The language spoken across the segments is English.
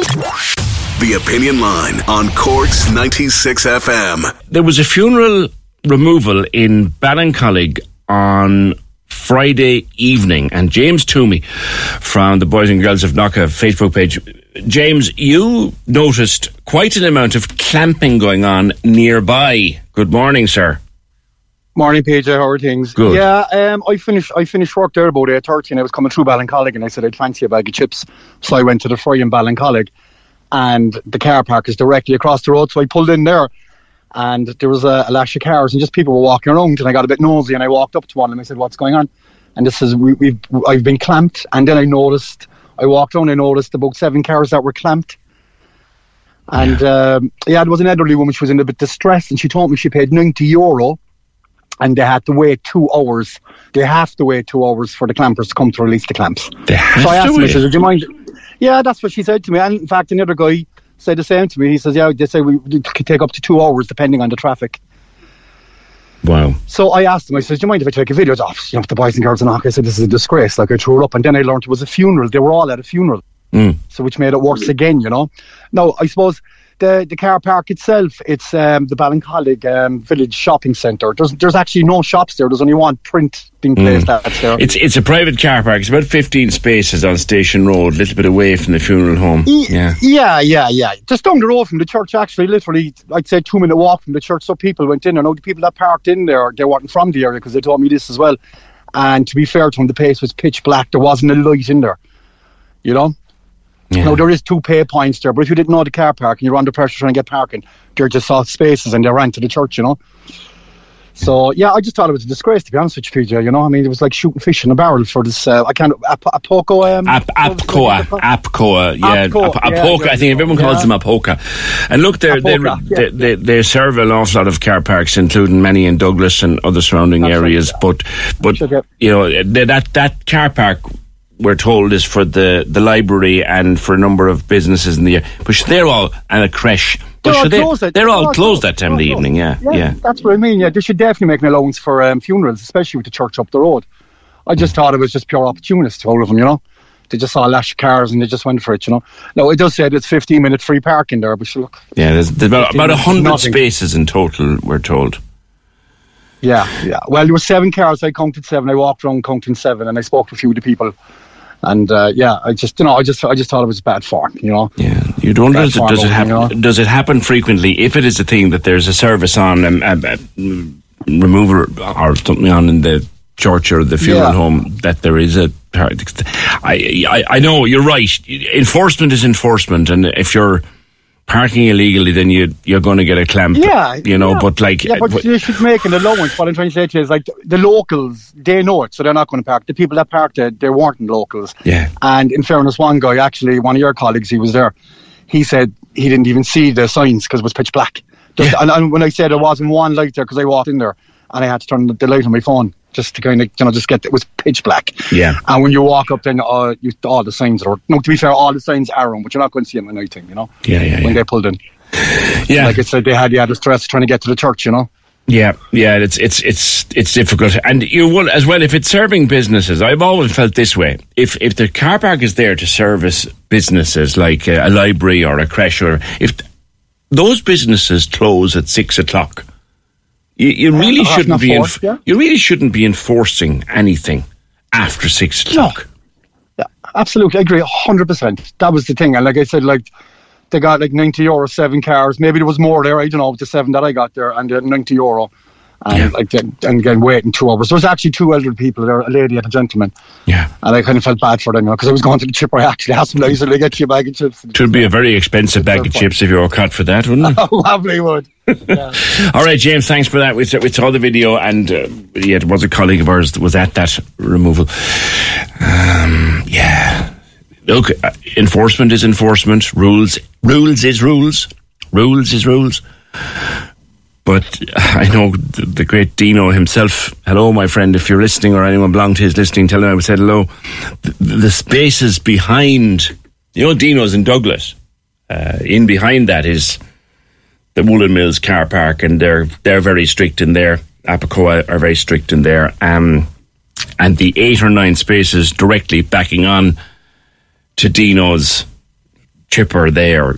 The Opinion Line on Corks 96 FM. There was a funeral removal in Ballincollig on Friday evening, and James Toomey from the Boys and Girls of Knocka Facebook page. James, you noticed quite an amount of clamping going on nearby. Good morning, sir. Morning, PJ. How are things? Good. Yeah, um, I finished. I finished work there about eight thirty, and I was coming through Ballincollig, and I said I'd fancy a bag of chips. So I went to the fry in Ballincollig, and the car park is directly across the road. So I pulled in there, and there was a, a lash of cars, and just people were walking around, and I got a bit nosy, and I walked up to one, and I said, "What's going on?" And this is we, we've I've been clamped, and then I noticed. I walked on, and noticed about seven cars that were clamped. And yeah. Um, yeah, there was an elderly woman. She was in a bit distress, and she told me she paid ninety euro and they had to wait two hours. They have to wait two hours for the clampers to come to release the clamps. They have so I asked to wait. said, "Would you mind?" Yeah, that's what she said to me. And in fact, another guy said the same to me. He says, "Yeah, they say we could take up to two hours depending on the traffic." Wow. So I asked him. I said, "Do you mind if I take a video off? You know, the boys and girls in Knock?" I said, "This is a disgrace." Like I threw it up, and then I learned it was a funeral. They were all at a funeral, Mm. so which made it worse again. You know. Now I suppose the the car park itself, it's um, the Ballincollig um, Village Shopping Centre. There's there's actually no shops there. There's only one printing place that's there. It's it's a private car park. It's about 15 spaces on Station Road, a little bit away from the funeral home. Y- Yeah. yeah, yeah, yeah. Just down the road from the church, actually, literally, I'd say two minute walk from the church. So people went in there. Now, the people that parked in there, they weren't from the area because they told me this as well. And to be fair to them, the place was pitch black. There wasn't a light in there. You know? Yeah. Now, there is two pay points there, but if you didn't know the car park and you're under pressure trying to get parking, they're just soft spaces and they ran to the church, you know? So, yeah, I just thought it was a disgrace, to be honest with you, PJ. You know, I mean, it was like shooting fish in a barrel for this. Uh, I can't. Ap- Apoco. Um, Ap- Apcoa, Apcoa, yeah, Apcoa, Ap- yeah, Apoca. yeah, I think everyone calls yeah. them Apoca. And look, they're, they Apoca, yeah. they they they serve an awful lot of car parks, including many in Douglas and other surrounding That's areas. yeah. But but you know that that car park. We're told is for the, the library and for a number of businesses in the area. But they're all and a creche. They're all they, closed they're all closed closed. that time of the They're evening. Yeah, Yeah, yeah. that's what I mean. Yeah, they should definitely make an allowance for um, funerals, especially with the church up the road. I just thought it was just pure opportunists, all of them, you know. They just saw a lash of cars and they just went for it, you know. No, it does say it's 15 minute free parking there, but look, Yeah, there's, there's about, about a hundred spaces in total. We're told. yeah, yeah. Well, there were seven cars. I counted seven. I walked around counting seven, and I spoke to a few of the people. And uh, yeah, I just, you know, I just, I just thought it was bad form, you know. Yeah, you don't. Does it, does it happen? you Does it happen frequently? If it is a thing that there's a service on, um, um, uh, remover or something on in the church or the funeral Yeah. home, that there is a. I, I I know you're right. Enforcement is enforcement, and if you're parking illegally, then you you're going to get a clamp. Yeah, you know. yeah. But like, yeah, but uh, they should make an allowance. What I'm trying to say to you is like the locals, they know it, so they're not going to park. The people that parked it, they weren't locals. Yeah. And in fairness, one guy actually, one of your colleagues, he was there. He said he didn't even see the signs because it was pitch black. Just, Yeah. and, and when I said there wasn't one light there because I walked in there and I had to turn the light on my phone just to kind of you know just get it was pitch black. Yeah. And when you walk up, then uh, you, all the signs are. No, to be fair, all the signs are on, but you're not going to see them at night time. You know. Yeah, yeah, When yeah. they pulled in, yeah, like I said, they had yeah the stress trying to get to the church. You know. Yeah, yeah, it's it's it's it's difficult, and you will as well if it's serving businesses. I've always felt this way: if if the car park is there to service businesses like a, a library or a creche, or if those businesses close at six o'clock, you, you really half shouldn't be enf- yeah. you really shouldn't be enforcing anything after six o'clock. Yeah. absolutely, I agree, hundred percent. That was the thing, and like I said, like they got like ninety euro seven cars. Maybe there was more there. I don't know with the seven that I got there, and uh, ninety euro. And Yeah. like then- and again waiting two hours. There was actually two elderly people there, a lady and a gentleman, Yeah. and I kind of felt bad for them because I was going to the chipper. I actually asked them, "I said, get you a bag of chips." It would be a very expensive bag of chips if you were cut for that, wouldn't it? Oh, lovely would. Yeah. All right, James, thanks for that. We, saw- we saw the video, and uh, yeah, it was a colleague of ours that was at that removal. Um, yeah. Look, uh, enforcement is enforcement. Rules, rules is rules. Rules is rules. But I know the, great Dino himself. Hello, my friend. If you're listening or anyone belonging to his listening, tell him I said hello. The, the spaces behind, you know, Dino's in Douglas. Uh, in behind that is the Woollen Mills car park, and they're they're very strict in there. Apicoa are very strict in there. Um, and the eight or nine spaces directly backing on to Dino's chipper there,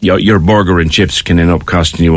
your, your burger and chips can end up costing you